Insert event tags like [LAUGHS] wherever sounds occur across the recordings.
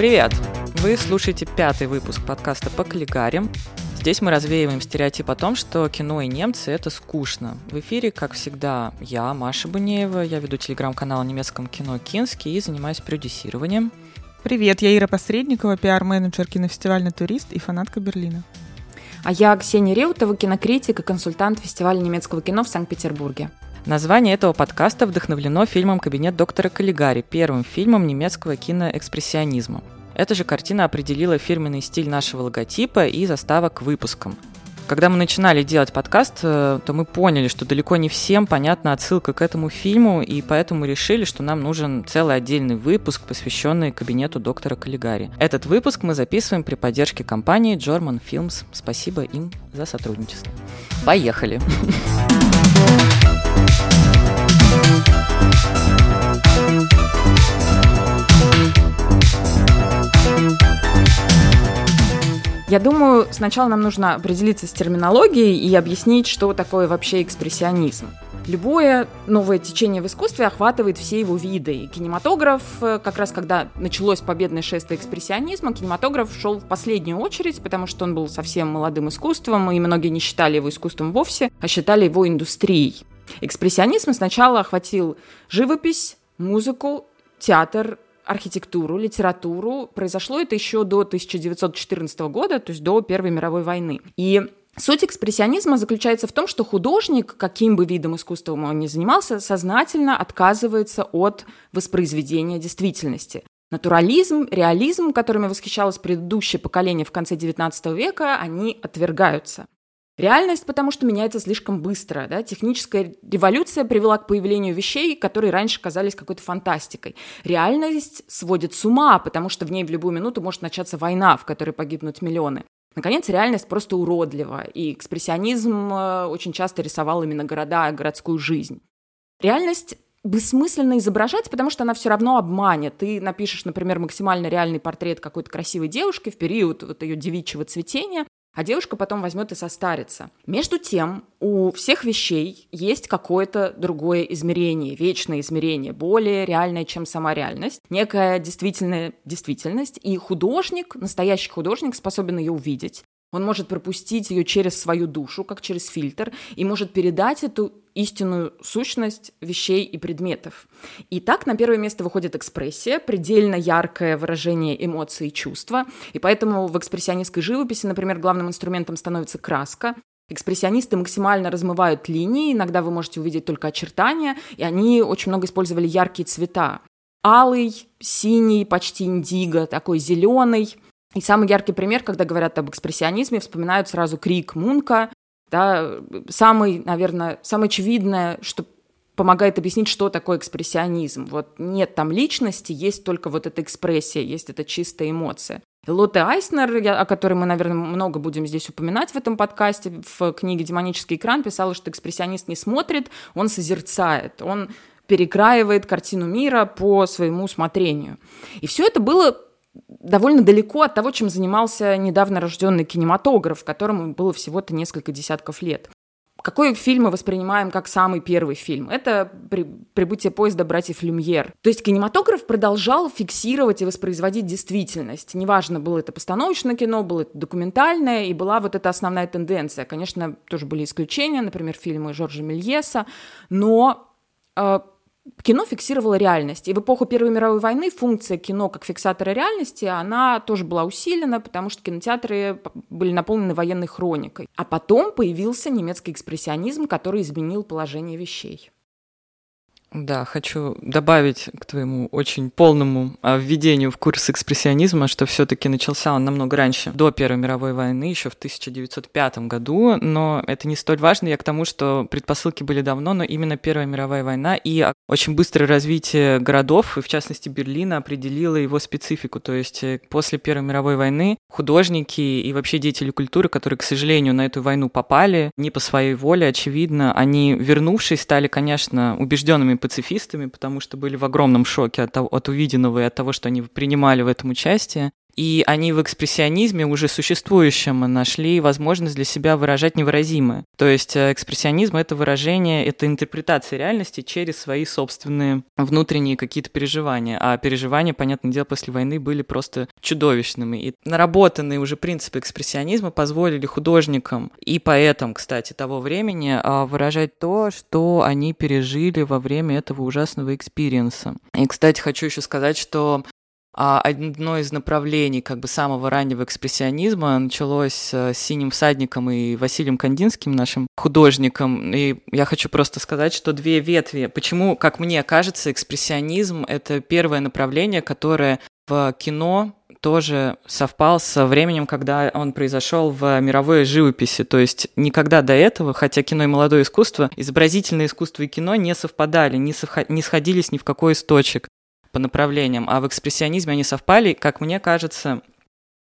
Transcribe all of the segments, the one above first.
Привет! Вы слушаете пятый выпуск подкаста «По каллигаре». Здесь мы развеиваем стереотип о том, что кино и немцы – это скучно. В эфире, как всегда, я, Маша Бунеева, я веду телеграм-канал о немецком кино «Кински» и занимаюсь продюсированием. Привет, я Ира Посредникова, пиар-менеджер кинофестивальный турист и фанатка Берлина. А я Ксения Реутова, кинокритик и консультант фестиваля немецкого кино в Санкт-Петербурге. Название этого подкаста вдохновлено фильмом «Кабинет доктора Каллигари», первым фильмом немецкого киноэкспрессионизма. Эта же картина определила фирменный стиль нашего логотипа и заставок к выпускам. Когда мы начинали делать подкаст, э, то мы поняли, что далеко не всем понятна отсылка к этому фильму, и поэтому решили, что нам нужен целый отдельный выпуск, посвященный кабинету доктора Каллигари. Этот выпуск мы записываем при поддержке компании German Films. Спасибо им за сотрудничество. Поехали! [LAUGHS] Я думаю, сначала нам нужно определиться с терминологией и объяснить, что такое вообще экспрессионизм. Любое новое течение в искусстве охватывает все его виды. И кинематограф, э, как раз когда началось победное шествие экспрессионизма, кинематограф шел в последнюю очередь, потому что он был совсем молодым искусством, и многие не считали его искусством вовсе, а считали его индустрией. Экспрессионизм сначала охватил живопись, музыку, театр, архитектуру, литературу. Произошло это еще до 1914 года, то есть до Первой мировой войны. И Суть экспрессионизма заключается в том, что художник, каким бы видом искусства он ни занимался, сознательно отказывается от воспроизведения действительности. Натурализм, реализм, которыми восхищалось предыдущее поколение в конце XIX века, они отвергаются. Реальность, потому что меняется слишком быстро. Да? Техническая революция привела к появлению вещей, которые раньше казались какой-то фантастикой. Реальность сводит с ума, потому что в ней в любую минуту может начаться война, в которой погибнут миллионы. Наконец, реальность просто уродлива, и экспрессионизм э, очень часто рисовал именно города, городскую жизнь. Реальность бессмысленно изображать, потому что она все равно обманет. Ты напишешь, например, максимально реальный портрет какой-то красивой девушки в период вот ее девичьего цветения, а девушка потом возьмет и состарится. Между тем, у всех вещей есть какое-то другое измерение, вечное измерение, более реальное, чем сама реальность, некая действительная действительность, и художник, настоящий художник способен ее увидеть, он может пропустить ее через свою душу, как через фильтр, и может передать эту истинную сущность вещей и предметов. И так на первое место выходит экспрессия, предельно яркое выражение эмоций и чувства. И поэтому в экспрессионистской живописи, например, главным инструментом становится краска. Экспрессионисты максимально размывают линии, иногда вы можете увидеть только очертания, и они очень много использовали яркие цвета. Алый, синий, почти индиго, такой зеленый – и самый яркий пример, когда говорят об экспрессионизме, вспоминают сразу крик Мунка, да, самый, наверное, самое очевидное, что помогает объяснить, что такое экспрессионизм. Вот нет там личности, есть только вот эта экспрессия, есть эта чистая эмоция. Лотте Айснер, о которой мы, наверное, много будем здесь упоминать в этом подкасте, в книге «Демонический экран» писала, что экспрессионист не смотрит, он созерцает, он перекраивает картину мира по своему усмотрению. И все это было довольно далеко от того, чем занимался недавно рожденный кинематограф, которому было всего-то несколько десятков лет. Какой фильм мы воспринимаем как самый первый фильм? Это при, «Прибытие поезда братьев Люмьер». То есть кинематограф продолжал фиксировать и воспроизводить действительность. Неважно, было это постановочное кино, было это документальное, и была вот эта основная тенденция. Конечно, тоже были исключения, например, фильмы Жоржа Мельеса, но э, кино фиксировало реальность. И в эпоху Первой мировой войны функция кино как фиксатора реальности, она тоже была усилена, потому что кинотеатры были наполнены военной хроникой. А потом появился немецкий экспрессионизм, который изменил положение вещей. Да, хочу добавить к твоему очень полному а, введению в курс экспрессионизма, что все-таки начался он намного раньше, до Первой мировой войны, еще в 1905 году, но это не столь важно. Я к тому, что предпосылки были давно, но именно Первая мировая война и очень быстрое развитие городов, и в частности Берлина, определило его специфику. То есть э, после Первой мировой войны художники и вообще деятели культуры, которые, к сожалению, на эту войну попали, не по своей воле, очевидно, они, вернувшись, стали, конечно, убежденными пацифистами, потому что были в огромном шоке от, от увиденного и от того, что они принимали в этом участие. И они в экспрессионизме уже существующем нашли возможность для себя выражать невыразимое. То есть э, экспрессионизм — это выражение, это интерпретация реальности через свои собственные внутренние какие-то переживания. А переживания, понятное дело, после войны были просто чудовищными. И наработанные уже принципы экспрессионизма позволили художникам и поэтам, кстати, того времени а, выражать то, что они пережили во время этого ужасного experience а. И, кстати, хочу еще сказать, что а одно из направлений как бы самого раннего экспрессионизма началось с «Синим всадником» и Василием Кандинским, нашим художником. И я хочу просто сказать, что две ветви. Почему, как мне кажется, экспрессионизм — это первое направление, которое в кино тоже совпал со временем, когда он произошел в мировой живописи. То есть никогда до этого, хотя кино и молодое искусство, изобразительное искусство и кино не совпадали, не, совха- не сходились ни в какой из точек по направлениям, а в экспрессионизме они совпали, как мне кажется,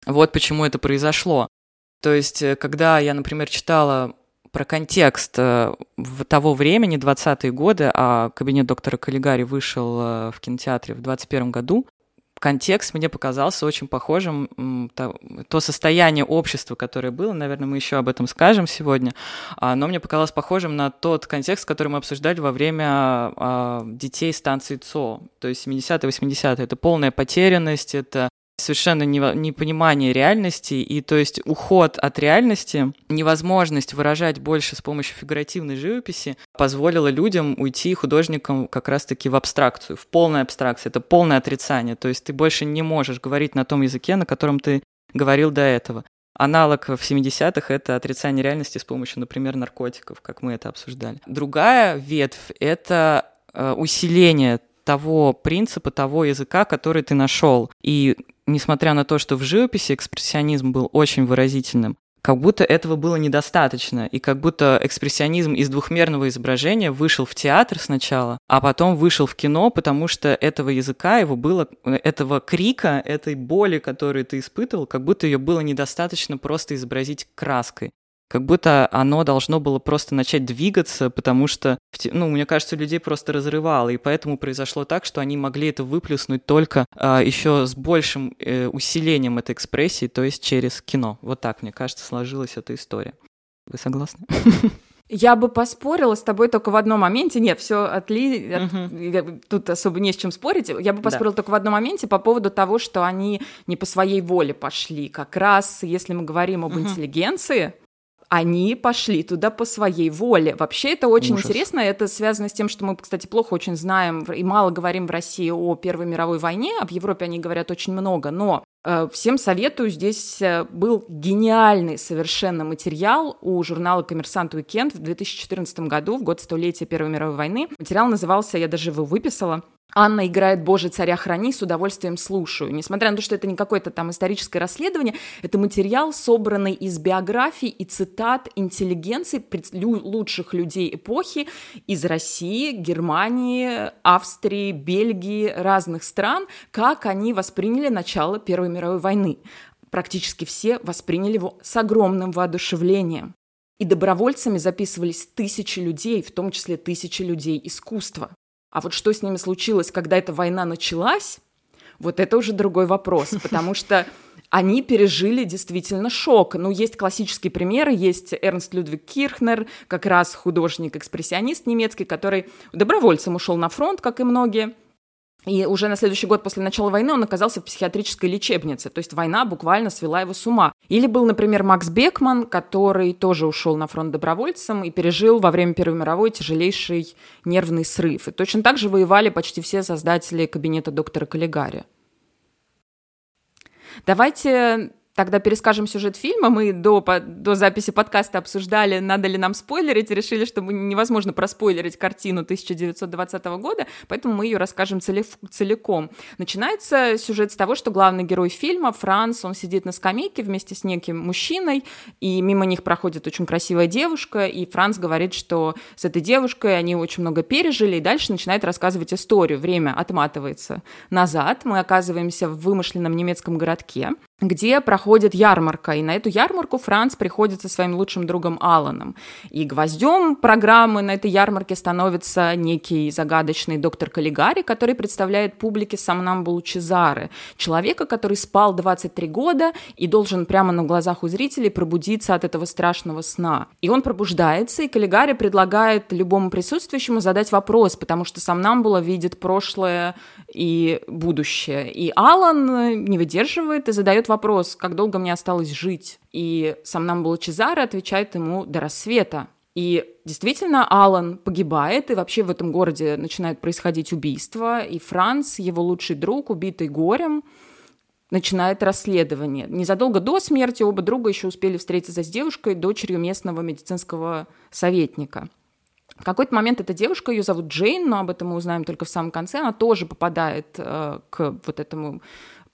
вот почему это произошло. То есть, э, когда я, например, читала про контекст э, в того времени, 20-е годы, а кабинет доктора Каллигари вышел э, в кинотеатре в 21 году, контекст мне показался очень похожим, то, то состояние общества, которое было, наверное, мы еще об этом скажем сегодня, но мне показалось похожим на тот контекст, который мы обсуждали во время а, детей станции ЦО, то есть 70-е, 80-е. Это полная потерянность, это совершенно непонимание реальности, и то есть уход от реальности, невозможность выражать больше с помощью фигуративной живописи позволила людям уйти художникам как раз-таки в абстракцию, в полной абстракции, это полное отрицание, то есть ты больше не можешь говорить на том языке, на котором ты говорил до этого. Аналог в 70-х — это отрицание реальности с помощью, например, наркотиков, как мы это обсуждали. Другая ветвь — это э, усиление того принципа, того языка, который ты нашел. И несмотря на то, что в живописи экспрессионизм был очень выразительным, как будто этого было недостаточно, и как будто экспрессионизм из двухмерного изображения вышел в театр сначала, а потом вышел в кино, потому что этого языка, его было, этого крика, этой боли, которую ты испытывал, как будто ее было недостаточно просто изобразить краской как будто оно должно было просто начать двигаться, потому что, ну, мне кажется, людей просто разрывало, и поэтому произошло так, что они могли это выплеснуть только а, еще с большим э, усилением этой экспрессии, то есть через кино. Вот так, мне кажется, сложилась эта история. Вы согласны? Я бы поспорила с тобой только в одном моменте. Нет, все отли... Угу. Тут особо не с чем спорить. Я бы поспорила да. только в одном моменте по поводу того, что они не по своей воле пошли. Как раз, если мы говорим об угу. интеллигенции, они пошли туда по своей воле. Вообще это очень Ужас. интересно, это связано с тем, что мы, кстати, плохо очень знаем и мало говорим в России о Первой мировой войне, а в Европе они говорят очень много, но Всем советую, здесь э, был гениальный совершенно материал у журнала «Коммерсант Уикенд» в 2014 году, в год столетия Первой мировой войны. Материал назывался, я даже его выписала, Анна играет «Боже, царя храни», с удовольствием слушаю. Несмотря на то, что это не какое-то там историческое расследование, это материал, собранный из биографий и цитат интеллигенции лучших людей эпохи из России, Германии, Австрии, Бельгии, разных стран, как они восприняли начало Первой мировой войны. Практически все восприняли его с огромным воодушевлением. И добровольцами записывались тысячи людей, в том числе тысячи людей искусства. А вот что с ними случилось, когда эта война началась, вот это уже другой вопрос, [LAUGHS] потому что они пережили действительно шок. Ну, есть классические примеры, есть Эрнст Людвиг Кирхнер, как раз художник-экспрессионист немецкий, который добровольцем ушел на фронт, как и многие, и уже на следующий год после начала войны он оказался в психиатрической лечебнице. То есть война буквально свела его с ума. Или был, например, Макс Бекман, который тоже ушел на фронт добровольцем и пережил во время Первой мировой тяжелейший нервный срыв. И точно так же воевали почти все создатели кабинета доктора Каллигари. Давайте Тогда перескажем сюжет фильма. Мы до, до записи подкаста обсуждали, надо ли нам спойлерить, решили, что невозможно проспойлерить картину 1920 года, поэтому мы ее расскажем целиком. Начинается сюжет с того, что главный герой фильма, Франц, он сидит на скамейке вместе с неким мужчиной, и мимо них проходит очень красивая девушка, и Франц говорит, что с этой девушкой они очень много пережили, и дальше начинает рассказывать историю. Время отматывается назад, мы оказываемся в вымышленном немецком городке, где проходит ярмарка. И на эту ярмарку Франц приходит со своим лучшим другом Аланом. И гвоздем программы на этой ярмарке становится некий загадочный доктор Каллигари, который представляет публике Самнамбулу Чезаре, человека, который спал 23 года и должен прямо на глазах у зрителей пробудиться от этого страшного сна. И он пробуждается, и Каллигари предлагает любому присутствующему задать вопрос, потому что Самнамбула видит прошлое и будущее. И Алан не выдерживает и задает вопрос, как долго мне осталось жить. И сам нам был Чезаре отвечает ему до рассвета. И действительно, Алан погибает, и вообще в этом городе начинает происходить убийство, и Франц, его лучший друг, убитый горем, начинает расследование. Незадолго до смерти оба друга еще успели встретиться с девушкой, дочерью местного медицинского советника. В какой-то момент эта девушка, ее зовут Джейн, но об этом мы узнаем только в самом конце, она тоже попадает э, к вот этому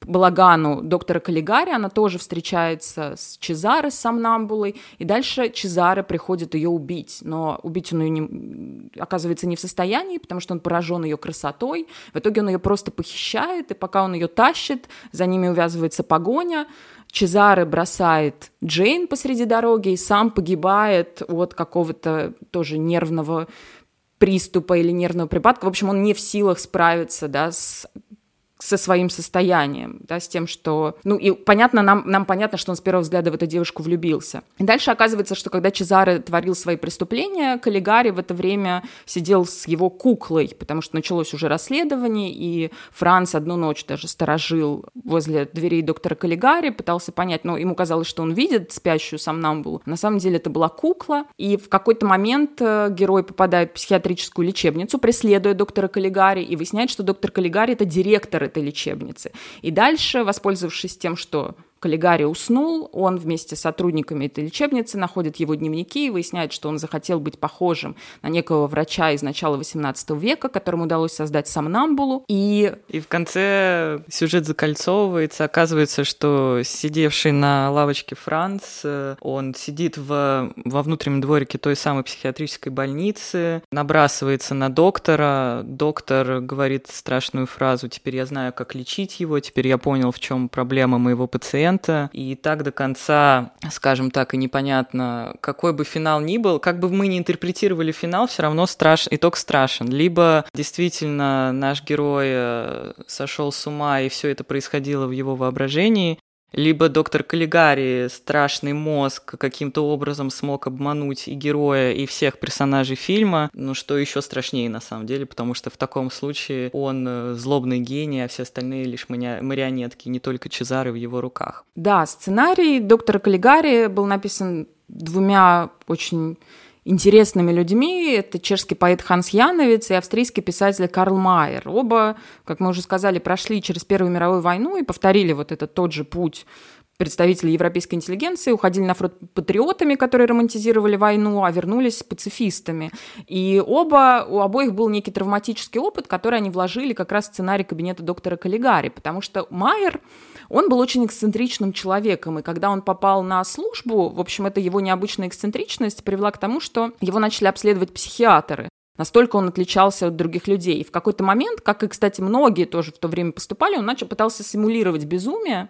балагану доктора Каллигари, она тоже встречается с Чезаре, с Самнамбулой, и дальше Чезаре приходит ее убить, но убить он ее не, оказывается не в состоянии, потому что он поражен ее красотой, в итоге он ее просто похищает, и пока он ее тащит, за ними увязывается погоня, Чезаре бросает Джейн посреди дороги и сам погибает от какого-то тоже нервного приступа или нервного припадка. В общем, он не в силах справиться да, с со своим состоянием, да, с тем, что... Ну, и понятно, нам, нам понятно, что он с первого взгляда в эту девушку влюбился. И дальше оказывается, что когда Чезаре творил свои преступления, Каллигари в это время сидел с его куклой, потому что началось уже расследование, и Франц одну ночь даже сторожил возле дверей доктора Каллигари, пытался понять, но ему казалось, что он видит спящую сомнамбулу. На самом деле это была кукла, и в какой-то момент э, герой попадает в психиатрическую лечебницу, преследуя доктора Каллигари, и выясняет, что доктор Каллигари — это директор этой лечебницы. И дальше, воспользовавшись тем, что Каллигари уснул, он вместе с сотрудниками этой лечебницы находит его дневники и выясняет, что он захотел быть похожим на некого врача из начала XVIII века, которому удалось создать сомнамбулу. И... и в конце сюжет закольцовывается. Оказывается, что сидевший на лавочке Франц, он сидит в, во внутреннем дворике той самой психиатрической больницы, набрасывается на доктора. Доктор говорит страшную фразу «Теперь я знаю, как лечить его, теперь я понял, в чем проблема моего пациента» пациента, и так до конца, скажем так, и непонятно, какой бы финал ни был, как бы мы ни интерпретировали финал, все равно страш... итог страшен. Либо действительно наш герой э, сошел с ума, и все это происходило в его воображении, либо доктор Каллигари, страшный мозг, каким-то образом смог обмануть и героя, и всех персонажей фильма. Ну, что еще страшнее на самом деле, потому что в таком случае он э, злобный гений, а все остальные лишь марионетки, не только Чезары в его руках. Да, сценарий доктора Каллигари был написан двумя очень интересными людьми. Это чешский поэт Ханс Яновец и австрийский писатель Карл Майер. Оба, как мы уже сказали, прошли через Первую мировую войну и повторили вот этот тот же путь представители европейской интеллигенции уходили на фронт патриотами, которые романтизировали войну, а вернулись пацифистами. И оба, у обоих был некий травматический опыт, который они вложили как раз в сценарий кабинета доктора Каллигари, потому что Майер, он был очень эксцентричным человеком, и когда он попал на службу, в общем, это его необычная эксцентричность привела к тому, что его начали обследовать психиатры. Настолько он отличался от других людей. И в какой-то момент, как и, кстати, многие тоже в то время поступали, он начал пытался симулировать безумие,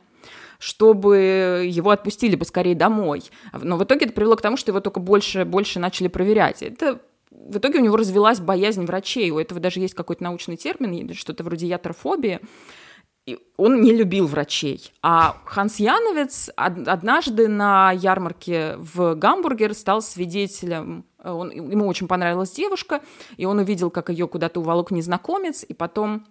чтобы его отпустили поскорее домой. Но в итоге это привело к тому, что его только больше, больше начали проверять. Это в итоге у него развелась боязнь врачей. У этого даже есть какой-то научный термин, что-то вроде ятрофобии. Он не любил врачей. А Ханс Яновец однажды на ярмарке в Гамбурге стал свидетелем он, ему очень понравилась девушка, и он увидел, как ее куда-то уволок незнакомец, и потом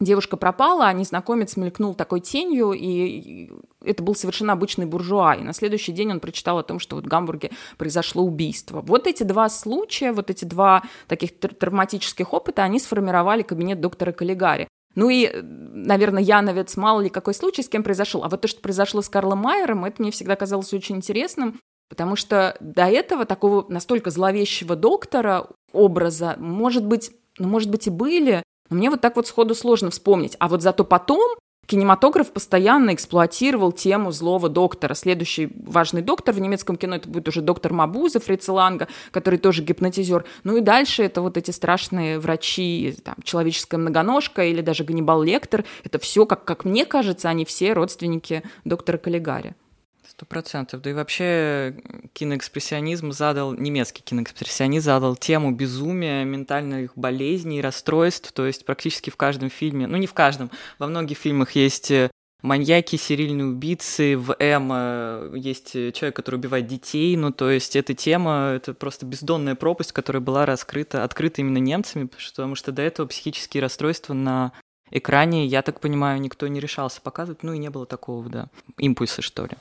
Девушка пропала, а незнакомец мелькнул такой тенью, и это был совершенно обычный буржуа. И на следующий день он прочитал о том, что вот в Гамбурге произошло убийство. Вот эти два случая, вот эти два таких травматических опыта, они сформировали кабинет доктора Каллигари. Ну и, наверное, Яновец, мало ли какой случай, с кем произошел. А вот то, что произошло с Карлом Майером, это мне всегда казалось очень интересным, потому что до этого такого настолько зловещего доктора образа, может быть, ну, может быть, и были, но мне вот так вот сходу сложно вспомнить. А вот зато потом кинематограф постоянно эксплуатировал тему злого доктора. Следующий важный доктор в немецком кино это будет уже доктор Мабуза, Фриц Ланга, который тоже гипнотизер. Ну и дальше это вот эти страшные врачи, там, человеческая многоножка или даже Ганнибал Лектор. Это все, как, как мне кажется, они все родственники доктора Каллигари. Сто процентов. Да и вообще киноэкспрессионизм задал, немецкий киноэкспрессионизм задал тему безумия, ментальных болезней, расстройств, то есть практически в каждом фильме, ну не в каждом, во многих фильмах есть э, маньяки, серийные убийцы, в М э, есть человек, который убивает детей, ну то есть эта тема, это просто бездонная пропасть, которая была раскрыта, открыта именно немцами, потому что до этого психические расстройства на экране, я так понимаю, никто не решался показывать, ну и не было такого, да, импульса, что ли.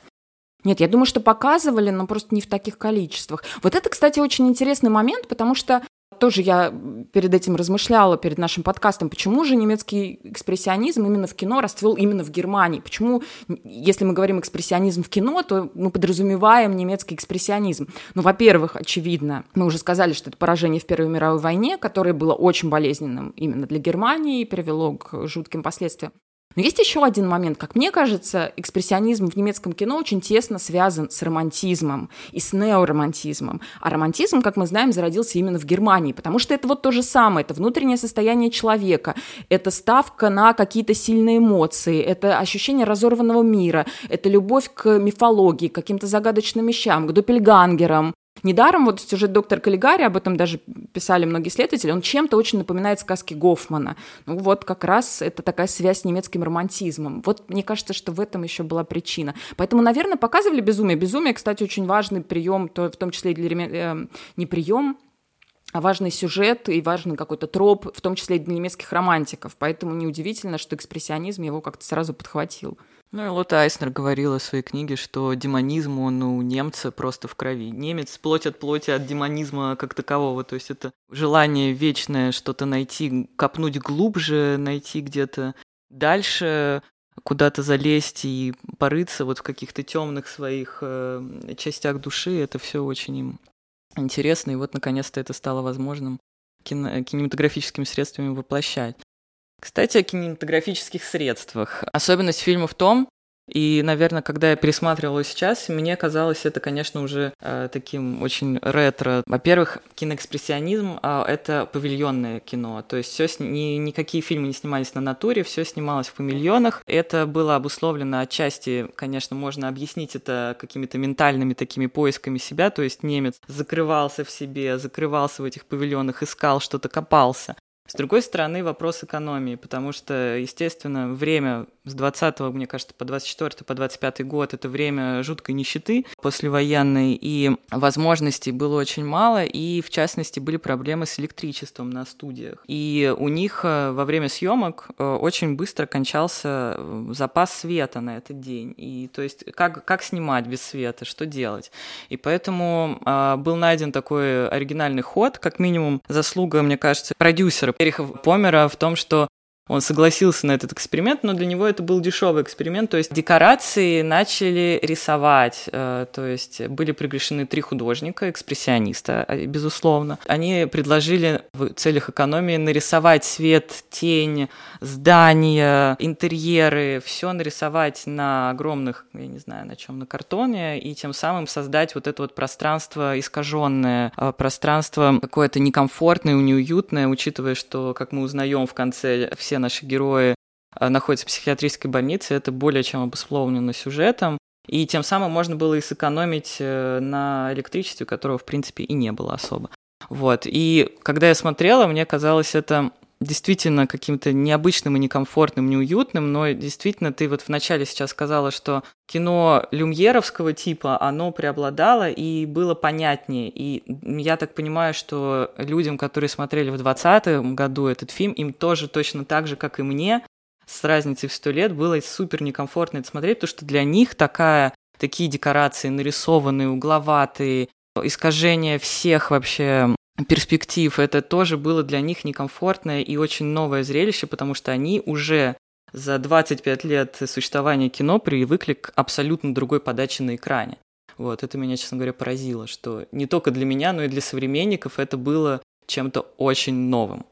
Нет, я думаю, что показывали, но просто не в таких количествах. Вот это, кстати, очень интересный момент, потому что тоже я перед этим размышляла, перед нашим подкастом, почему же немецкий экспрессионизм именно в кино расцвел именно в Германии? Почему, если мы говорим экспрессионизм в кино, то мы подразумеваем немецкий экспрессионизм? Ну, во-первых, очевидно, мы уже сказали, что это поражение в Первой мировой войне, которое было очень болезненным именно для Германии и привело к жутким последствиям. Но есть еще один момент. Как мне кажется, экспрессионизм в немецком кино очень тесно связан с романтизмом и с неоромантизмом. А романтизм, как мы знаем, зародился именно в Германии, потому что это вот то же самое, это внутреннее состояние человека, это ставка на какие-то сильные эмоции, это ощущение разорванного мира, это любовь к мифологии, к каким-то загадочным вещам, к доппельгангерам, Недаром вот сюжет доктор Каллигари, об этом даже писали многие исследователи, он чем-то очень напоминает сказки Гофмана. Ну вот как раз это такая связь с немецким романтизмом. Вот мне кажется, что в этом еще была причина. Поэтому, наверное, показывали безумие. Безумие, кстати, очень важный прием, то, в том числе и для э, не прием, а важный сюжет и важный какой-то троп, в том числе и для немецких романтиков. Поэтому неудивительно, что экспрессионизм его как-то сразу подхватил. Ну и Лота Айснер говорила в своей книге, что демонизм, он у немца просто в крови. Немец плоть от плоти от демонизма как такового. То есть это желание вечное что-то найти, копнуть глубже, найти где-то дальше, куда-то залезть и порыться вот в каких-то темных своих э, частях души. Это все очень им интересно. И вот наконец-то это стало возможным кино- кинематографическими средствами воплощать. Кстати, о кинематографических средствах. Особенность фильма в том, и, наверное, когда я пересматривала сейчас, мне казалось это, конечно, уже э, таким очень ретро. Во-первых, киноэкспрессионизм э, — это павильонное кино, то есть все ни, никакие фильмы не снимались на натуре, все снималось в павильонах. Это было обусловлено отчасти, конечно, можно объяснить это какими-то ментальными такими поисками себя, то есть немец закрывался в себе, закрывался в этих павильонах, искал что-то, копался. С другой стороны, вопрос экономии, потому что, естественно, время с 20 мне кажется, по 24 по 25 год это время жуткой нищеты послевоенной, и возможностей было очень мало, и, в частности, были проблемы с электричеством на студиях. И у них э, во время съемок э, очень быстро кончался э, запас света на этот день. И то есть как, как снимать без света, что делать? И поэтому был найден такой оригинальный ход, как минимум заслуга, мне кажется, продюсера Эриха Помера в том, что он согласился на этот эксперимент, но для него это был дешевый эксперимент. То есть декорации начали рисовать. Э, то есть были приглашены три художника, экспрессиониста, э, безусловно. Они предложили в целях экономии нарисовать свет, тень, здания, интерьеры, все нарисовать на огромных, я не знаю, на чем, на картоне, и тем самым создать вот это вот пространство искаженное, э, пространство какое-то некомфортное, неуютное, учитывая, что, как мы узнаем в конце, все наши герои э, находятся в психиатрической больнице, это более чем обусловлено сюжетом. И тем самым можно было и сэкономить э, на электричестве, которого, в принципе, и не было особо. Вот. И когда я смотрела, мне казалось это действительно каким-то необычным и некомфортным, неуютным, но действительно ты вот вначале сейчас сказала, что кино люмьеровского типа, оно преобладало и было понятнее. И я так понимаю, что людям, которые смотрели в 2020 году этот фильм, им тоже точно так же, как и мне, с разницей в сто лет, было супер некомфортно это смотреть, потому что для них такая, такие декорации нарисованные, угловатые, искажение всех вообще перспектив, это тоже было для них некомфортное и очень новое зрелище, потому что они уже за 25 лет существования кино привыкли к абсолютно другой подаче на экране. Вот, это меня, честно говоря, поразило, что не только для меня, но и для современников это было чем-то очень новым.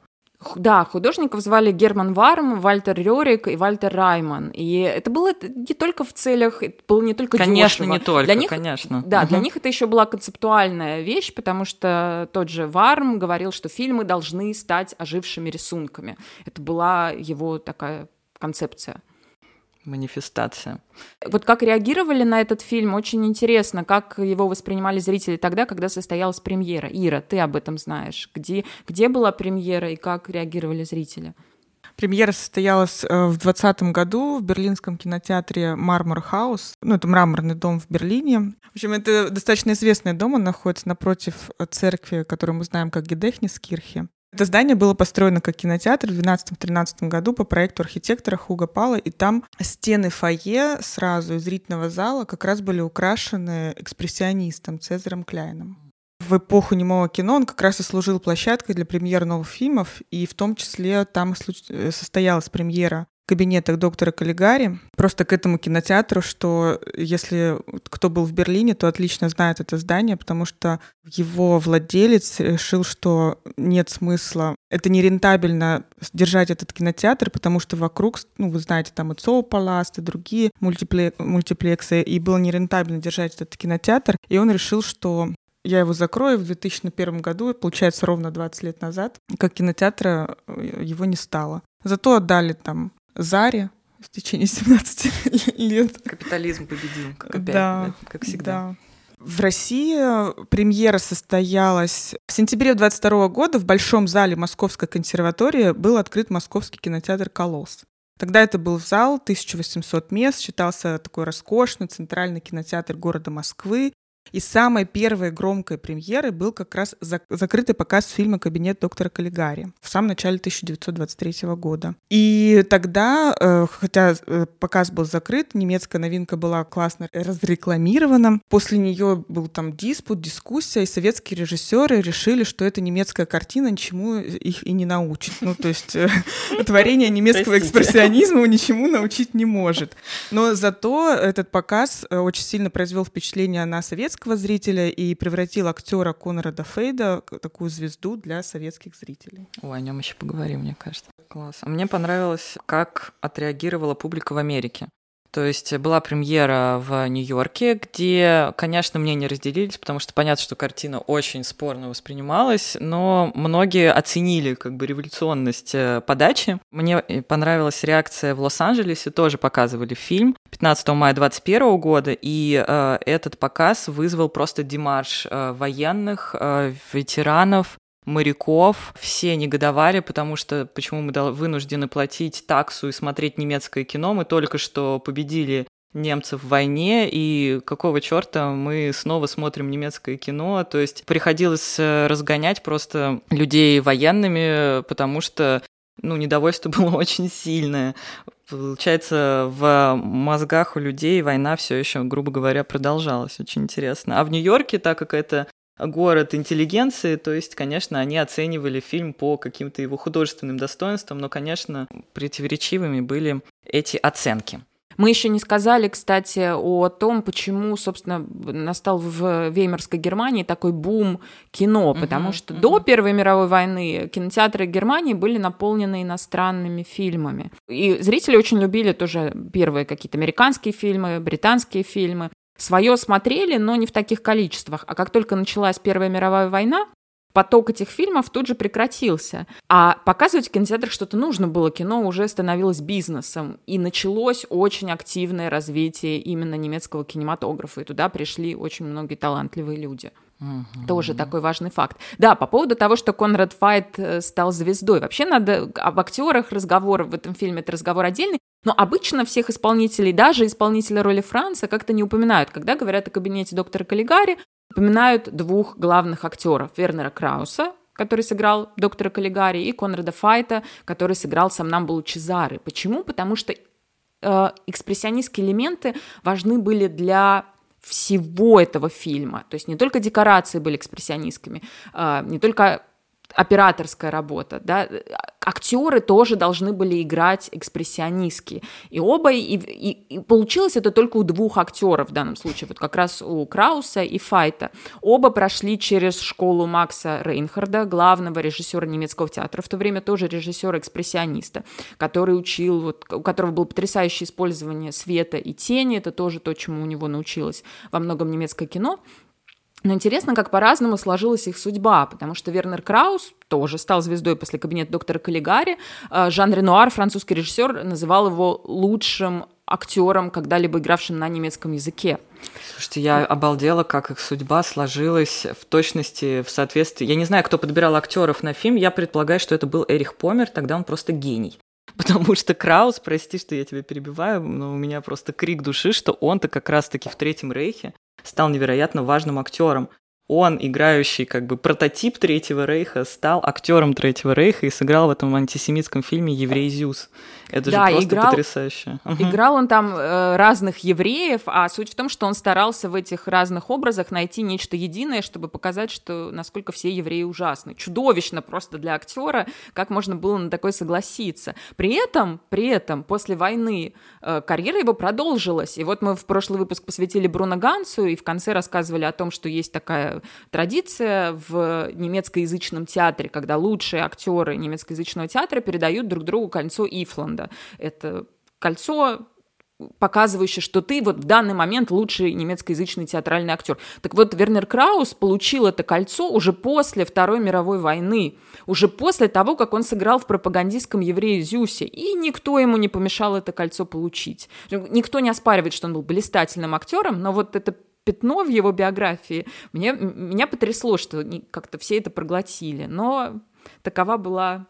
Да, художников звали Герман Варм, Вальтер Рерик и Вальтер Райман. И это было не только в целях, это было не только Конечно, дешево. не только, для них, конечно. Да, угу. для них это еще была концептуальная вещь, потому что тот же Варм говорил, что фильмы должны стать ожившими рисунками. Это была его такая концепция манифестация. Вот как реагировали на этот фильм, очень интересно, как его воспринимали зрители тогда, когда состоялась премьера. Ира, ты об этом знаешь. Где, где была премьера и как реагировали зрители? Премьера состоялась э, в 2020 году в берлинском кинотеатре Мармор Хаус. Ну, это мраморный дом в Берлине. В общем, это достаточно известный дом. Он находится напротив церкви, которую мы знаем как Гедехнискирхе. Это здание было построено как кинотеатр в 2012-2013 году по проекту архитектора Хуга Пала, и там стены фойе сразу из зрительного зала как раз были украшены экспрессионистом Цезарем Кляйном. В эпоху немого кино он как раз и служил площадкой для премьер новых фильмов, и в том числе там состоялась премьера кабинетах доктора Каллигари, просто к этому кинотеатру, что если кто был в Берлине, то отлично знает это здание, потому что его владелец решил, что нет смысла, это нерентабельно держать этот кинотеатр, потому что вокруг, ну, вы знаете, там и Цоу-Паласт, и другие мультиплексы, и было нерентабельно держать этот кинотеатр, и он решил, что я его закрою в 2001 году, получается, ровно 20 лет назад, как кинотеатра его не стало. Зато отдали там Заре в течение [LAUGHS] 17 лет. Капитализм победил, как опять, да, как всегда. Да. В России премьера состоялась в сентябре 22 года в Большом зале Московской консерватории был открыт Московский кинотеатр «Колосс». Тогда это был зал, 1800 мест, считался такой роскошный центральный кинотеатр города Москвы. И самой первой громкой премьерой был как раз закрытый показ фильма «Кабинет доктора Каллигари» в самом начале 1923 года. И тогда, э, хотя э, показ был закрыт, немецкая новинка была классно разрекламирована. После нее был там диспут, дискуссия, и советские режиссеры решили, что эта немецкая картина ничему их и не научит. Ну, то есть э, [LAUGHS] творение немецкого экспрессионизма ничему научить не может. Но зато этот показ очень сильно произвел впечатление на советских советского зрителя и превратил актера Конрада Фейда в такую звезду для советских зрителей. Ой, о нем еще поговорим, мне кажется. Класс. А мне понравилось, как отреагировала публика в Америке. То есть была премьера в Нью-Йорке, где, конечно, мнения разделились, потому что понятно, что картина очень спорно воспринималась, но многие оценили как бы революционность э, подачи. Мне понравилась реакция в Лос-Анджелесе, тоже показывали фильм 15 мая 2021 года, и э, этот показ вызвал просто демарш э, военных, э, ветеранов, моряков, все негодовали, потому что почему мы вынуждены платить таксу и смотреть немецкое кино, мы только что победили немцев в войне, и какого черта мы снова смотрим немецкое кино. То есть приходилось э, разгонять просто людей военными, потому что ну, недовольство [LAUGHS] было очень сильное. Получается, в мозгах у людей война все еще, грубо говоря, продолжалась. Очень интересно. А в Нью-Йорке, так как это город интеллигенции, то есть, конечно, они оценивали фильм по каким-то его художественным достоинствам, но, конечно, противоречивыми были эти оценки. Мы еще не сказали, кстати, о том, почему, собственно, настал в Веймарской Германии такой бум кино, потому uh-huh, что uh-huh. до Первой мировой войны кинотеатры Германии были наполнены иностранными фильмами. И зрители очень любили тоже первые какие-то американские фильмы, британские фильмы. Свое смотрели, но не в таких количествах. А как только началась Первая мировая война, поток этих фильмов тут же прекратился. А показывать в кинотеатрах что-то нужно было. Кино уже становилось бизнесом. И началось очень активное развитие именно немецкого кинематографа. И туда пришли очень многие талантливые люди. Угу. Тоже такой важный факт. Да, по поводу того, что Конрад Файт э, стал звездой. Вообще надо об актерах разговор в этом фильме, это разговор отдельный. Но обычно всех исполнителей, даже исполнителя роли Франца, как-то не упоминают. Когда говорят о кабинете доктора Каллигари, упоминают двух главных актеров. Вернера Крауса, который сыграл доктора Каллигари, и Конрада Файта, который сыграл Самнамбулу Чезары. Почему? Потому что э, экспрессионистские элементы важны были для всего этого фильма. То есть не только декорации были экспрессионистскими, а, не только операторская работа, да, актеры тоже должны были играть экспрессионистки. И оба, и, и, и получилось это только у двух актеров в данном случае, вот как раз у Крауса и Файта. Оба прошли через школу Макса Рейнхарда, главного режиссера немецкого театра, в то время тоже режиссера-экспрессиониста, который учил, вот, у которого было потрясающее использование света и тени, это тоже то, чему у него научилось во многом немецкое кино. Но интересно, как по-разному сложилась их судьба, потому что Вернер Краус тоже стал звездой после кабинета доктора Каллигари. А, Жан Ренуар, французский режиссер, называл его лучшим актером, когда-либо игравшим на немецком языке. Слушайте, я обалдела, как их судьба сложилась в точности, в соответствии. Я не знаю, кто подбирал актеров на фильм, я предполагаю, что это был Эрих Помер, тогда он просто гений. [LAUGHS] Потому что Краус, прости, что я тебя перебиваю, но у меня просто крик души, что он-то как раз-таки в Третьем Рейхе стал невероятно важным актером. Он, играющий как бы прототип Третьего Рейха, стал актером Третьего Рейха и сыграл в этом антисемитском фильме «Еврей Зюс». Это да, же просто играл, потрясающе. Играл он там э, разных евреев, а суть в том, что он старался в этих разных образах найти нечто единое, чтобы показать, что насколько все евреи ужасны. Чудовищно просто для актера, как можно было на такое согласиться. При этом, при этом, после войны э, карьера его продолжилась. И вот мы в прошлый выпуск посвятили Бруно Гансу и в конце рассказывали о том, что есть такая традиция в немецкоязычном театре, когда лучшие актеры немецкоязычного театра передают друг другу кольцо Ифланда. Это кольцо показывающее, что ты вот в данный момент лучший немецкоязычный театральный актер. Так вот, Вернер Краус получил это кольцо уже после Второй мировой войны, уже после того, как он сыграл в пропагандистском евреи Зюсе, и никто ему не помешал это кольцо получить. Никто не оспаривает, что он был блистательным актером, но вот это пятно в его биографии, мне, меня потрясло, что как-то все это проглотили. Но такова была,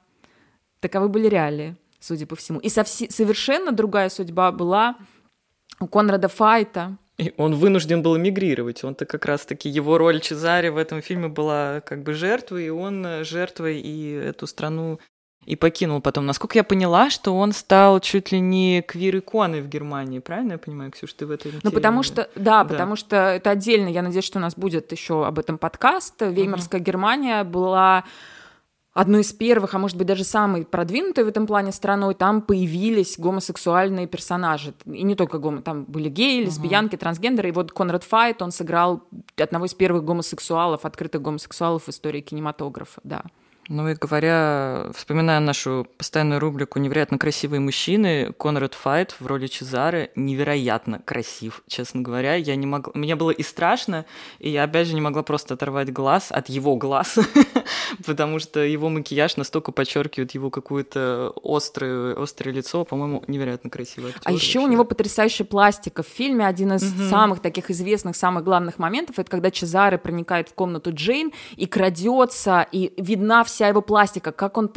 таковы были реалии, судя по всему. И совси, совершенно другая судьба была у Конрада Файта. И он вынужден был эмигрировать. Он-то как раз-таки, его роль Чезаре в этом фильме была как бы жертвой, и он жертвой и эту страну и покинул потом. Насколько я поняла, что он стал чуть ли не квир-иконой в Германии, правильно я понимаю, Ксюш, ты в этой Ну, потому что, да, да, потому что это отдельно, я надеюсь, что у нас будет еще об этом подкаст. Веймарская угу. Германия была одной из первых, а может быть даже самой продвинутой в этом плане страной, там появились гомосексуальные персонажи. И не только гомо, там были геи, лесбиянки, uh-huh. трансгендеры. И вот Конрад Файт, он сыграл одного из первых гомосексуалов, открытых гомосексуалов в истории кинематографа, да. Ну и говоря, вспоминая нашу постоянную рубрику «Невероятно красивые мужчины», Конрад Файт в роли Чезары невероятно красив, честно говоря. Я не могла... Мне было и страшно, и я опять же не могла просто оторвать глаз от его глаз, [LAUGHS] потому что его макияж настолько подчеркивает его какое-то острое, острое лицо, по-моему, невероятно красиво. А еще у него потрясающая пластика. В фильме один из самых таких известных, самых главных моментов, это когда Чезаре проникает в комнату Джейн и крадется, и видна вся вся его пластика, как он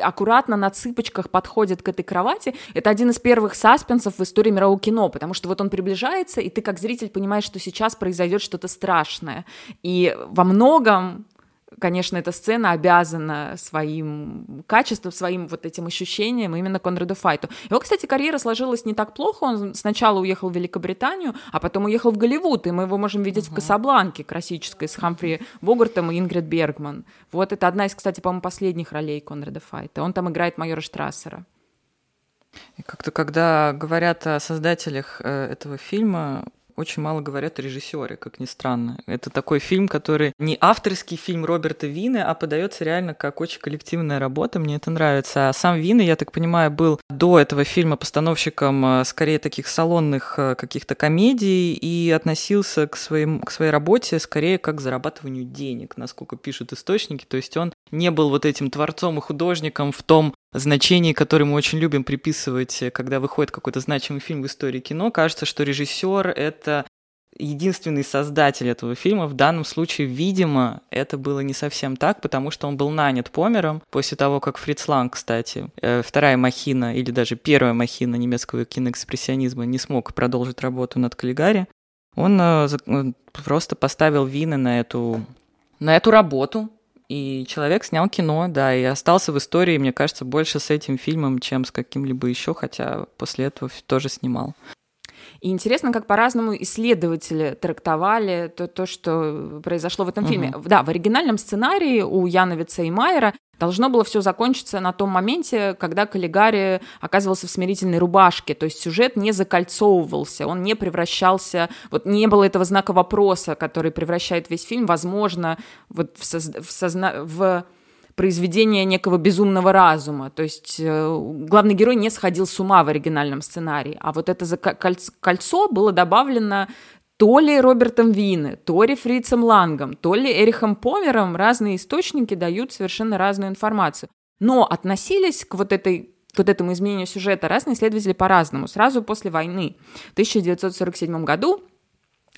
аккуратно на цыпочках подходит к этой кровати, это один из первых саспенсов в истории мирового кино, потому что вот он приближается, и ты как зритель понимаешь, что сейчас произойдет что-то страшное. И во многом конечно, эта сцена обязана своим качеством, своим вот этим ощущением именно Конраду Файту. Его, кстати, карьера сложилась не так плохо. Он сначала уехал в Великобританию, а потом уехал в Голливуд, и мы его можем видеть uh-huh. в «Касабланке» классической с Хамфри Богартом и Ингрид Бергман. Вот это одна из, кстати, по-моему, последних ролей Конрада Файта. Он там играет майора Штрассера. Как-то, когда говорят о создателях э, этого фильма, очень мало говорят о режиссере, как ни странно. Это такой фильм, который не авторский фильм Роберта Вины, а подается реально как очень коллективная работа. Мне это нравится. А сам Вина, я так понимаю, был до этого фильма постановщиком э, скорее таких салонных э, каких-то комедий и относился к, своим, к своей работе скорее как к зарабатыванию денег, насколько пишут источники. То есть он не был вот этим творцом и художником в том значении, которое мы очень любим приписывать, когда выходит какой-то значимый фильм в истории кино. Кажется, что режиссер — это единственный создатель этого фильма. В данном случае, видимо, это было не совсем так, потому что он был нанят Помером после того, как Фриц Ланг, кстати, э, вторая махина или даже первая махина немецкого киноэкспрессионизма не смог продолжить работу над Каллигари. Он э, просто поставил вины на эту, на эту работу, и человек снял кино, да, и остался в истории, мне кажется, больше с этим фильмом, чем с каким-либо еще, хотя после этого тоже снимал. И интересно, как по-разному исследователи трактовали то, то что произошло в этом угу. фильме. Да, в оригинальном сценарии у Яновица и Майера Должно было все закончиться на том моменте, когда Каллигари оказывался в смирительной рубашке, то есть сюжет не закольцовывался, он не превращался, вот не было этого знака вопроса, который превращает весь фильм, возможно, вот в, созна- в, созна- в произведение некого безумного разума. То есть э, главный герой не сходил с ума в оригинальном сценарии. А вот это кольцо было добавлено то ли Робертом Вине, то ли Фрицем Лангом, то ли Эрихом Помером разные источники дают совершенно разную информацию. Но относились к вот этой к вот этому изменению сюжета разные исследователи по-разному. Сразу после войны, в 1947 году,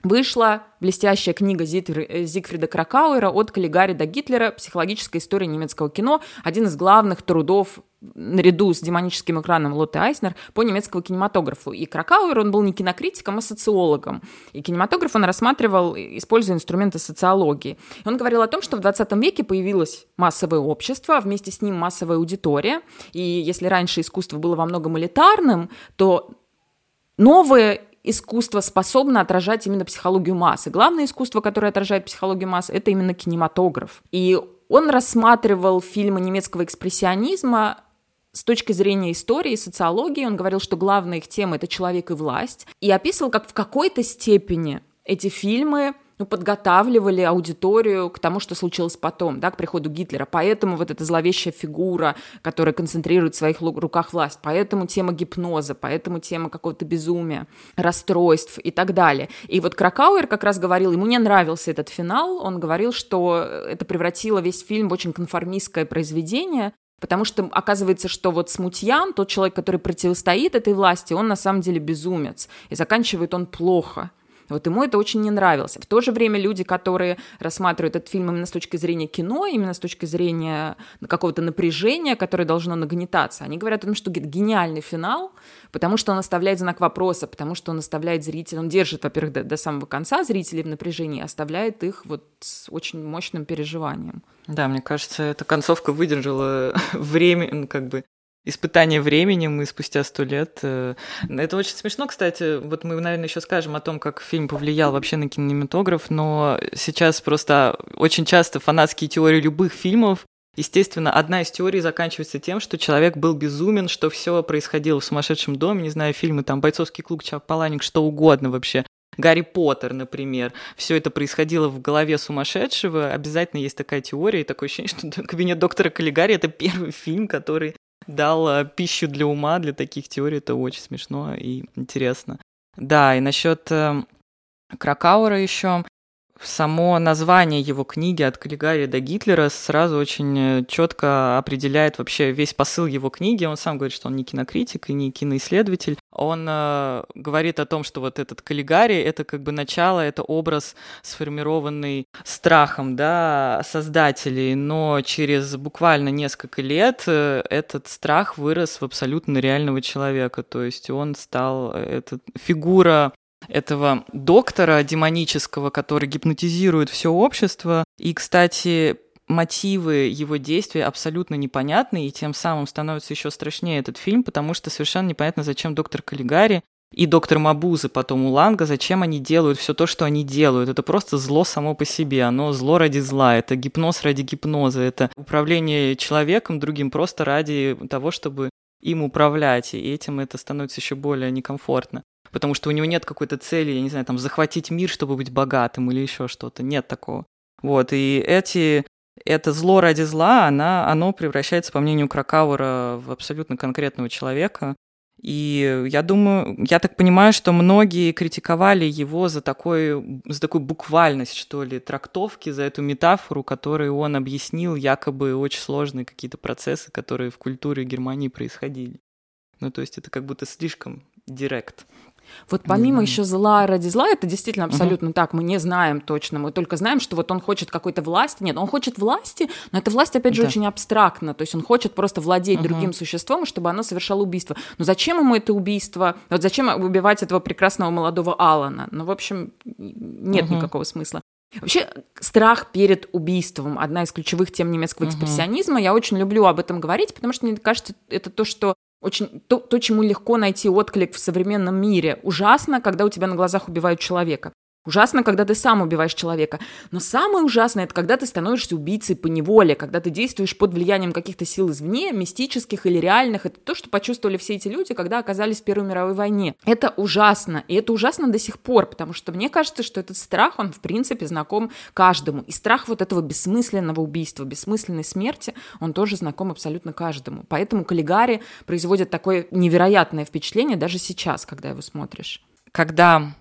вышла блестящая книга э, Зигфрида Кракауэра «От Каллигари до Гитлера. Психологическая история немецкого кино», один из главных трудов наряду с демоническим экраном Лотте Айснер по немецкому кинематографу. И Кракауэр, он был не кинокритиком, а социологом. И кинематограф он рассматривал, используя инструменты социологии. И он говорил о том, что в 20 веке появилось массовое общество, а вместе с ним массовая аудитория. И если раньше искусство было во многом элитарным, то новое искусство способно отражать именно психологию массы. Главное искусство, которое отражает психологию массы, это именно кинематограф. И он рассматривал фильмы немецкого экспрессионизма с точки зрения истории, социологии. Он говорил, что главная их тема — это человек и власть. И описывал, как в какой-то степени эти фильмы ну, подготавливали аудиторию к тому, что случилось потом, да, к приходу Гитлера. Поэтому вот эта зловещая фигура, которая концентрирует в своих руках власть, поэтому тема гипноза, поэтому тема какого-то безумия, расстройств и так далее. И вот Кракауэр как раз говорил, ему не нравился этот финал, он говорил, что это превратило весь фильм в очень конформистское произведение, Потому что оказывается, что вот Смутьян, тот человек, который противостоит этой власти, он на самом деле безумец. И заканчивает он плохо. Вот ему это очень не нравилось. В то же время люди, которые рассматривают этот фильм именно с точки зрения кино, именно с точки зрения какого-то напряжения, которое должно нагнетаться, они говорят о том, что гениальный финал, потому что он оставляет знак вопроса, потому что он оставляет зрителей, он держит, во-первых, до, до самого конца зрителей в напряжении, оставляет их вот с очень мощным переживанием. Да, мне кажется, эта концовка выдержала [LAUGHS] время, ну, как бы испытание временем и спустя сто лет. Э, это очень смешно, кстати. Вот мы, наверное, еще скажем о том, как фильм повлиял вообще на кинематограф, но сейчас просто очень часто фанатские теории любых фильмов Естественно, одна из теорий заканчивается тем, что человек был безумен, что все происходило в сумасшедшем доме, не знаю, фильмы там «Бойцовский клуб», «Чапаланик», что угодно вообще. Гарри Поттер, например, все это происходило в голове сумасшедшего, обязательно есть такая теория, и такое ощущение, [LAUGHS] что «Кабинет доктора Каллигари» — это первый фильм, который дал э, пищу для ума, для таких теорий. Это очень смешно и интересно. Да, и насчет э, Кракаура еще само название его книги «От Каллигари до Гитлера» сразу очень э, четко определяет вообще весь посыл его книги. Он сам говорит, что он не кинокритик и не киноисследователь. Он э, говорит о том, что вот этот Каллигари — это как бы начало, это образ, сформированный страхом да, создателей, но через буквально несколько лет э, этот страх вырос в абсолютно реального человека. То есть он стал, э, эта фигура этого доктора демонического, который гипнотизирует все общество. И, кстати, мотивы его действий абсолютно непонятны, и тем самым становится еще страшнее этот фильм, потому что совершенно непонятно, зачем доктор Каллигари и доктор Мабузы потом у Ланга, зачем они делают все то, что они делают. Это просто зло само по себе, оно зло ради зла, это гипноз ради гипноза, это управление человеком другим просто ради того, чтобы им управлять, и этим это становится еще более некомфортно потому что у него нет какой-то цели, я не знаю, там, захватить мир, чтобы быть богатым или еще что-то. Нет такого. Вот, и эти, это зло ради зла, она, оно превращается, по мнению Кракауэра, в абсолютно конкретного человека. И я думаю, я так понимаю, что многие критиковали его за, такой, за такую буквальность, что ли, трактовки, за эту метафору, которую он объяснил якобы очень сложные какие-то процессы, которые в культуре Германии происходили. Ну, то есть это как будто слишком директ. Вот помимо mm-hmm. еще зла ради зла, это действительно абсолютно mm-hmm. так. Мы не знаем точно, мы только знаем, что вот он хочет какой-то власти. Нет, он хочет власти, но эта власть, опять же, да. очень абстрактна. То есть он хочет просто владеть mm-hmm. другим существом, чтобы оно совершало убийство. Но зачем ему это убийство? Вот зачем убивать этого прекрасного молодого Алана? Ну, в общем, нет mm-hmm. никакого смысла. Вообще, страх перед убийством – одна из ключевых тем немецкого экспрессионизма. Я очень люблю об этом говорить, потому что мне кажется, это то, что очень то, то, чему легко найти отклик в современном мире. Ужасно, когда у тебя на глазах убивают человека. Ужасно, когда ты сам убиваешь человека. Но самое ужасное, это когда ты становишься убийцей по неволе, когда ты действуешь под влиянием каких-то сил извне, мистических или реальных. Это то, что почувствовали все эти люди, когда оказались в Первой мировой войне. Это ужасно. И это ужасно до сих пор, потому что мне кажется, что этот страх, он в принципе знаком каждому. И страх вот этого бессмысленного убийства, бессмысленной смерти, он тоже знаком абсолютно каждому. Поэтому Каллигари производит такое невероятное впечатление даже сейчас, когда его смотришь. Когда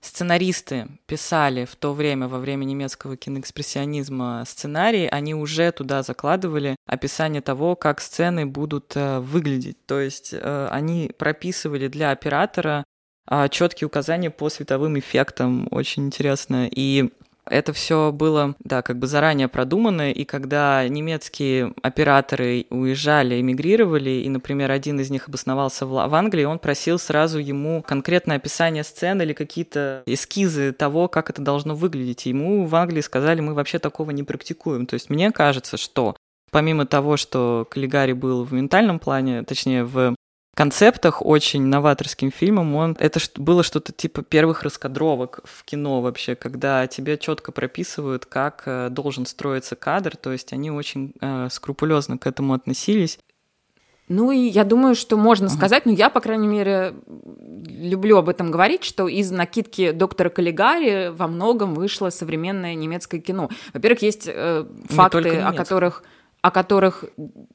сценаристы писали в то время, во время немецкого киноэкспрессионизма сценарий, они уже туда закладывали описание того, как сцены будут э, выглядеть. То есть э, они прописывали для оператора э, четкие указания по световым эффектам. Очень интересно. И это все было, да, как бы заранее продумано, и когда немецкие операторы уезжали, эмигрировали, и, например, один из них обосновался в, Англии, он просил сразу ему конкретное описание сцены или какие-то эскизы того, как это должно выглядеть. Ему в Англии сказали, мы вообще такого не практикуем. То есть мне кажется, что помимо того, что Каллигари был в ментальном плане, точнее, в концептах очень новаторским фильмом. Он, это было что-то типа первых раскадровок в кино вообще, когда тебе четко прописывают, как э, должен строиться кадр, то есть они очень э, скрупулезно к этому относились. Ну и я думаю, что можно сказать, ну я, по крайней мере, люблю об этом говорить, что из накидки доктора Каллигари во многом вышло современное немецкое кино. Во-первых, есть э, факты, о которых о которых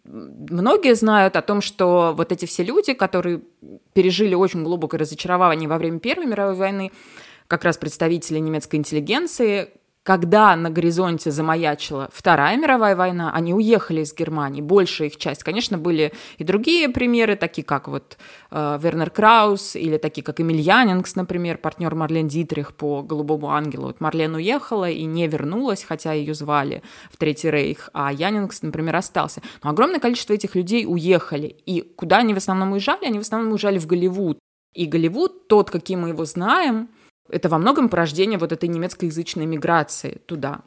многие знают, о том, что вот эти все люди, которые пережили очень глубокое разочарование во время Первой мировой войны, как раз представители немецкой интеллигенции, когда на горизонте замаячила Вторая мировая война, они уехали из Германии, большая их часть. Конечно, были и другие примеры, такие как вот э, Вернер Краус или такие как Эмиль Янингс, например, партнер Марлен Дитрих по «Голубому ангелу». Вот Марлен уехала и не вернулась, хотя ее звали в Третий Рейх, а Янингс, например, остался. Но огромное количество этих людей уехали. И куда они в основном уезжали? Они в основном уезжали в Голливуд. И Голливуд, тот, каким мы его знаем – это во многом порождение вот этой немецкоязычной миграции туда.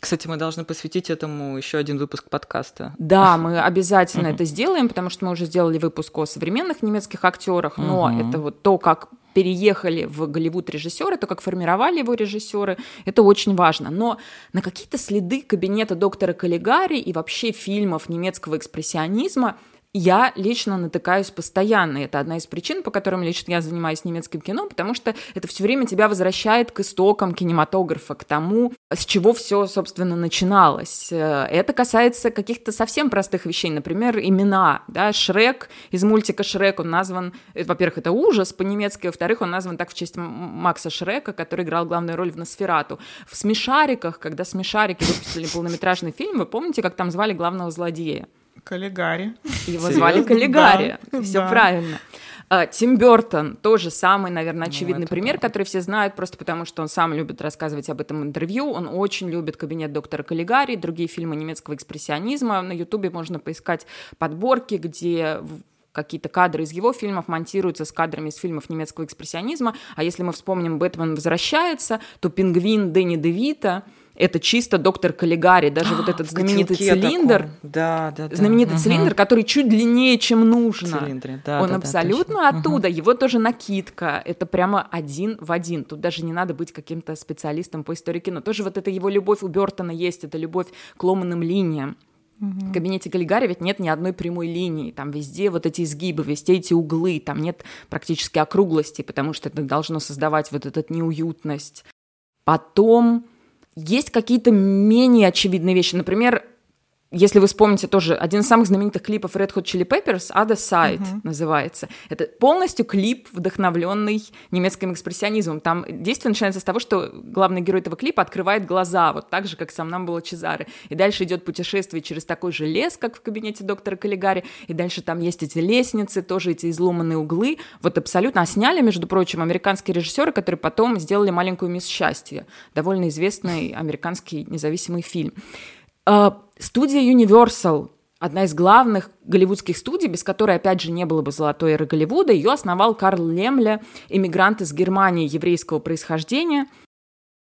Кстати, мы должны посвятить этому еще один выпуск подкаста. Да, мы обязательно это сделаем, потому что мы уже сделали выпуск о современных немецких актерах, но это вот то, как переехали в Голливуд режиссеры, то, как формировали его режиссеры, это очень важно. Но на какие-то следы кабинета доктора Каллигари и вообще фильмов немецкого экспрессионизма я лично натыкаюсь постоянно. Это одна из причин, по которым лично я занимаюсь немецким кино, потому что это все время тебя возвращает к истокам кинематографа, к тому, с чего все, собственно, начиналось. Э, это касается каких-то совсем простых вещей, например, имена. Да? Шрек из мультика Шрек, он назван, э, во-первых, это ужас по-немецки, во-вторых, он назван так в честь Макса Шрека, который играл главную роль в Носферату. В «Смешариках», когда «Смешарики» выпустили полнометражный фильм, вы помните, как там звали главного злодея? Каллигари. Его Серьезно? звали Каллигари. Да, Все да. правильно. А, Тим Бертон тоже самый, наверное, ну, очевидный ну, пример, да. который все знают, просто потому что он сам любит рассказывать об этом интервью. Он очень любит кабинет доктора Каллигари, другие фильмы немецкого экспрессионизма. На Ютубе можно поискать подборки, где какие-то кадры из его фильмов монтируются с кадрами из фильмов немецкого экспрессионизма. А если мы вспомним «Бэтмен возвращается», то «Пингвин» Дэнни Девита — это чисто доктор Каллигари, даже вот этот знаменитый цилиндр, да, да, да. знаменитый угу. цилиндр, который чуть длиннее, чем нужно. Цилиндре. Да, Он да, абсолютно да, оттуда, угу. его тоже накидка, это прямо один в один. Тут даже не надо быть каким-то специалистом по истории кино. Тоже вот эта его любовь у Бертона есть, это любовь к ломаным линиям. В кабинете Каллигари ведь нет ни одной прямой линии, там везде вот эти изгибы, везде эти углы, там нет практически округлости, потому что это должно создавать вот эту неуютность. Потом есть какие-то менее очевидные вещи. Например, если вы вспомните тоже, один из самых знаменитых клипов Red Hot Chili Peppers, Other Side uh-huh. называется. Это полностью клип, вдохновленный немецким экспрессионизмом. Там действие начинается с того, что главный герой этого клипа открывает глаза, вот так же, как сам нам было Чезаре. И дальше идет путешествие через такой же лес, как в кабинете доктора Каллигари. И дальше там есть эти лестницы, тоже эти изломанные углы. Вот абсолютно. А сняли, между прочим, американские режиссеры, которые потом сделали «Маленькую мисс счастье». Довольно известный американский независимый фильм. А, студия Universal, одна из главных голливудских студий, без которой, опять же, не было бы золотой эры Голливуда, ее основал Карл Лемля, иммигрант из Германии еврейского происхождения.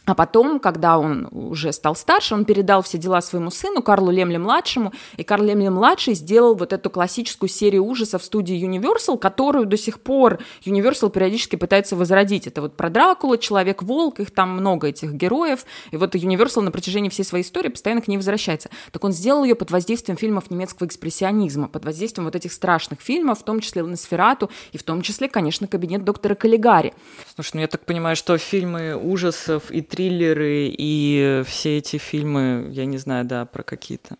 А потом, когда он уже стал старше, он передал все дела своему сыну, Карлу Лемле-младшему, и Карл Лемле-младший сделал вот эту классическую серию ужасов в студии Universal, которую до сих пор Universal периодически пытается возродить. Это вот про Дракула, Человек-волк, их там много этих героев, и вот Universal на протяжении всей своей истории постоянно к ней возвращается. Так он сделал ее под воздействием фильмов немецкого экспрессионизма, под воздействием вот этих страшных фильмов, в том числе «Носферату», и в том числе, конечно, «Кабинет доктора Каллигари». Слушай, ну я так понимаю, что фильмы ужасов и триллеры и все эти фильмы, я не знаю, да, про какие-то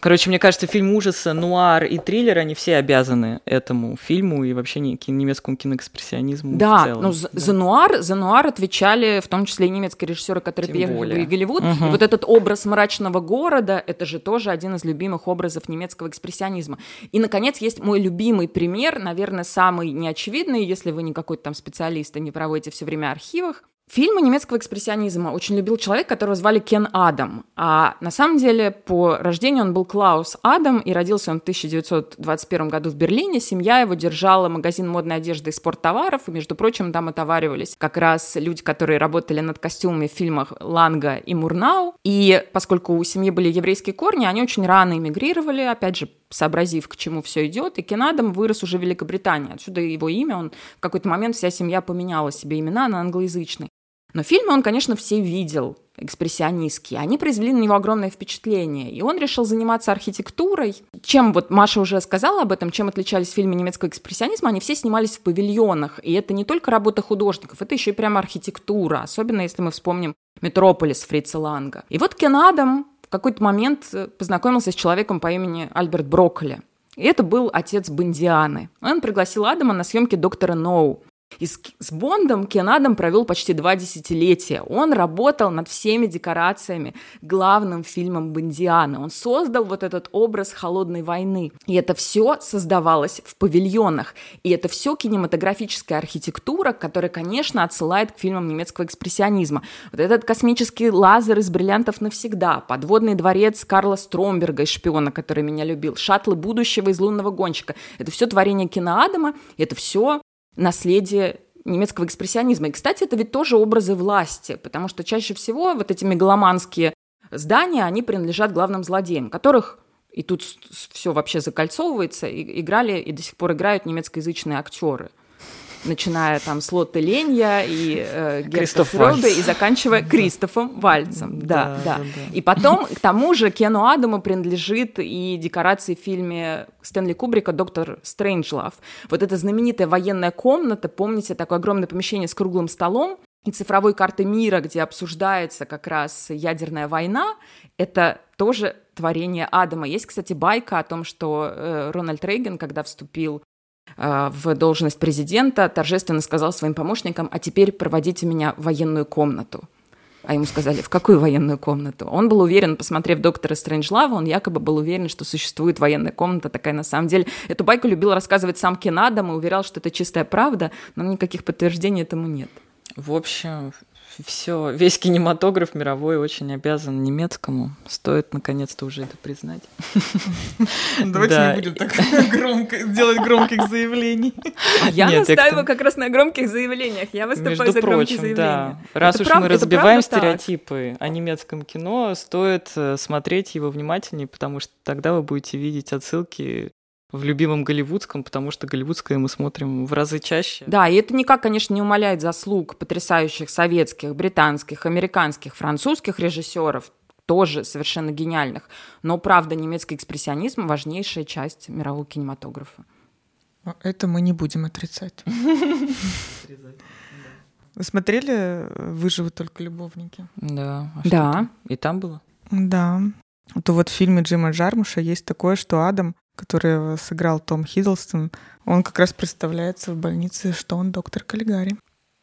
Короче, мне кажется, фильм ужаса, нуар и триллер, они все обязаны этому фильму и вообще немецкому киноэкспрессионизму да, в целом. Ну, да, за нуар, за нуар отвечали в том числе и немецкие режиссеры, которые Тем приехали более. в Голливуд. Угу. И вот этот образ мрачного города, это же тоже один из любимых образов немецкого экспрессионизма. И, наконец, есть мой любимый пример, наверное, самый неочевидный, если вы не какой-то там специалист и не проводите все время архивах. Фильмы немецкого экспрессионизма очень любил человек, которого звали Кен Адам. А на самом деле по рождению он был Клаус Адам, и родился он в 1921 году в Берлине. Семья его держала магазин модной одежды и спорттоваров, и, между прочим, там отоваривались как раз люди, которые работали над костюмами в фильмах Ланга и Мурнау. И поскольку у семьи были еврейские корни, они очень рано эмигрировали, опять же, сообразив, к чему все идет. И Кен Адам вырос уже в Великобритании. Отсюда его имя. Он в какой-то момент вся семья поменяла себе имена на англоязычные. Но фильмы он, конечно, все видел, экспрессионистские. Они произвели на него огромное впечатление. И он решил заниматься архитектурой. Чем, вот Маша уже сказала об этом, чем отличались фильмы немецкого экспрессионизма, они все снимались в павильонах. И это не только работа художников, это еще и прямо архитектура. Особенно если мы вспомним «Метрополис» Фрица Ланга. И вот Кен Адам в какой-то момент познакомился с человеком по имени Альберт Брокколи. И это был отец Бондианы. Он пригласил Адама на съемки «Доктора Ноу». И с, с Бондом Кен Адам провел почти два десятилетия. Он работал над всеми декорациями главным фильмом Бондианы. Он создал вот этот образ холодной войны. И это все создавалось в павильонах. И это все кинематографическая архитектура, которая, конечно, отсылает к фильмам немецкого экспрессионизма. Вот этот космический лазер из бриллиантов навсегда, подводный дворец Карла Стромберга из «Шпиона», который меня любил, шаттлы будущего из «Лунного гонщика». Это все творение киноадама, это все наследие немецкого экспрессионизма. И, кстати, это ведь тоже образы власти, потому что чаще всего вот эти мегаломанские здания, они принадлежат главным злодеям, которых и тут все вообще закольцовывается, и играли и до сих пор играют немецкоязычные актеры начиная там с Лотты Ленья и э, Герта Фрёбе и заканчивая Кристофом Вальцем. Да, да, да. И потом, к тому же, Кену Адаму принадлежит и декорации в фильме Стэнли Кубрика «Доктор Стрэнджлав». Вот эта знаменитая военная комната, помните, такое огромное помещение с круглым столом, и цифровой карты мира, где обсуждается как раз ядерная война, это тоже творение Адама. Есть, кстати, байка о том, что э, Рональд Рейган, когда вступил в должность президента, торжественно сказал своим помощникам, а теперь проводите меня в военную комнату. А ему сказали, в какую военную комнату? Он был уверен, посмотрев доктора Стрэнджлава, он якобы был уверен, что существует военная комната такая на самом деле. Эту байку любил рассказывать сам Кенадам и уверял, что это чистая правда, но никаких подтверждений этому нет. В общем, все, весь кинематограф мировой очень обязан немецкому. Стоит наконец-то уже это признать. [LAUGHS] Давайте не будем так [LAUGHS] громко делать громких заявлений. А я настаиваю как раз на громких заявлениях. Я выступаю за громкие заявления. Раз уж мы разбиваем стереотипы о немецком кино, стоит э, смотреть его внимательнее, потому что тогда вы будете видеть отсылки в любимом голливудском, потому что голливудское мы смотрим в разы чаще. Да, и это никак, конечно, не умаляет заслуг потрясающих советских, британских, американских, французских режиссеров, тоже совершенно гениальных. Но, правда, немецкий экспрессионизм – важнейшая часть мирового кинематографа. Это мы не будем отрицать. [LAUGHS] Вы смотрели «Выживут только любовники»? Да. А да. И там было? Да. То вот в фильме Джима Джармуша есть такое, что Адам который сыграл Том Хиддлстон, он как раз представляется в больнице, что он доктор Каллигари.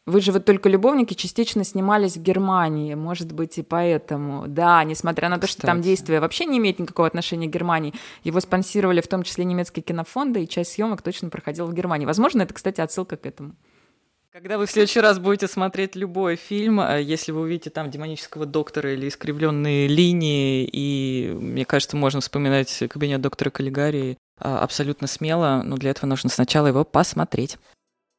«Выживут только любовники» частично снимались в Германии, может быть, и поэтому. Да, несмотря на то, Кстати. что там действие вообще не имеет никакого отношения к Германии, его спонсировали в том числе немецкие кинофонды, и часть съемок точно проходила в Германии. Возможно, это, кстати, отсылка к этому. Когда вы в следующий раз будете смотреть любой фильм, э, если вы увидите там демонического доктора или искривленные линии, и мне кажется, можно вспоминать кабинет доктора Каллигари э, абсолютно смело, но для этого нужно сначала его посмотреть.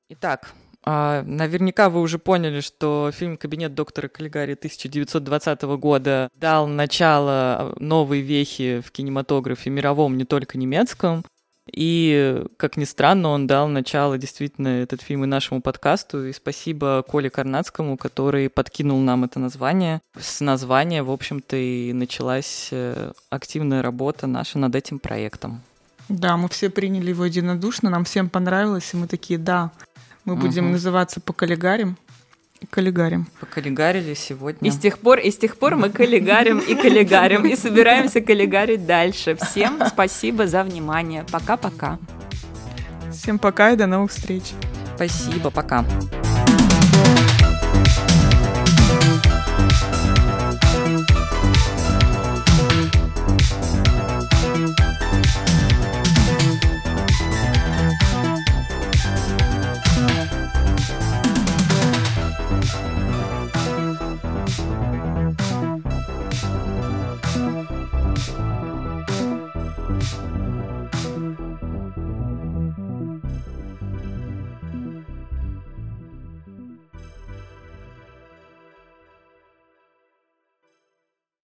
Итак, А, наверняка вы уже поняли, что фильм «Кабинет доктора Каллигари» 1920 года дал начало новой вехи в кинематографе мировом, не только немецком. И, как ни странно, он дал начало действительно этот фильм и нашему подкасту. И спасибо Коле Карнацкому, который подкинул нам это название. С названия, в общем-то, и началась э, активная работа наша над этим проектом. Да, мы все приняли его единодушно, нам всем понравилось, и мы такие, да, мы будем угу. называться по коллегарим. Коллегарим. Поколлегарили сегодня. И с тех пор, и с тех пор мы коллегарим и коллегарим, и собираемся коллегарить дальше. Всем спасибо за внимание. Пока-пока. Всем пока и до новых встреч. Спасибо, пока.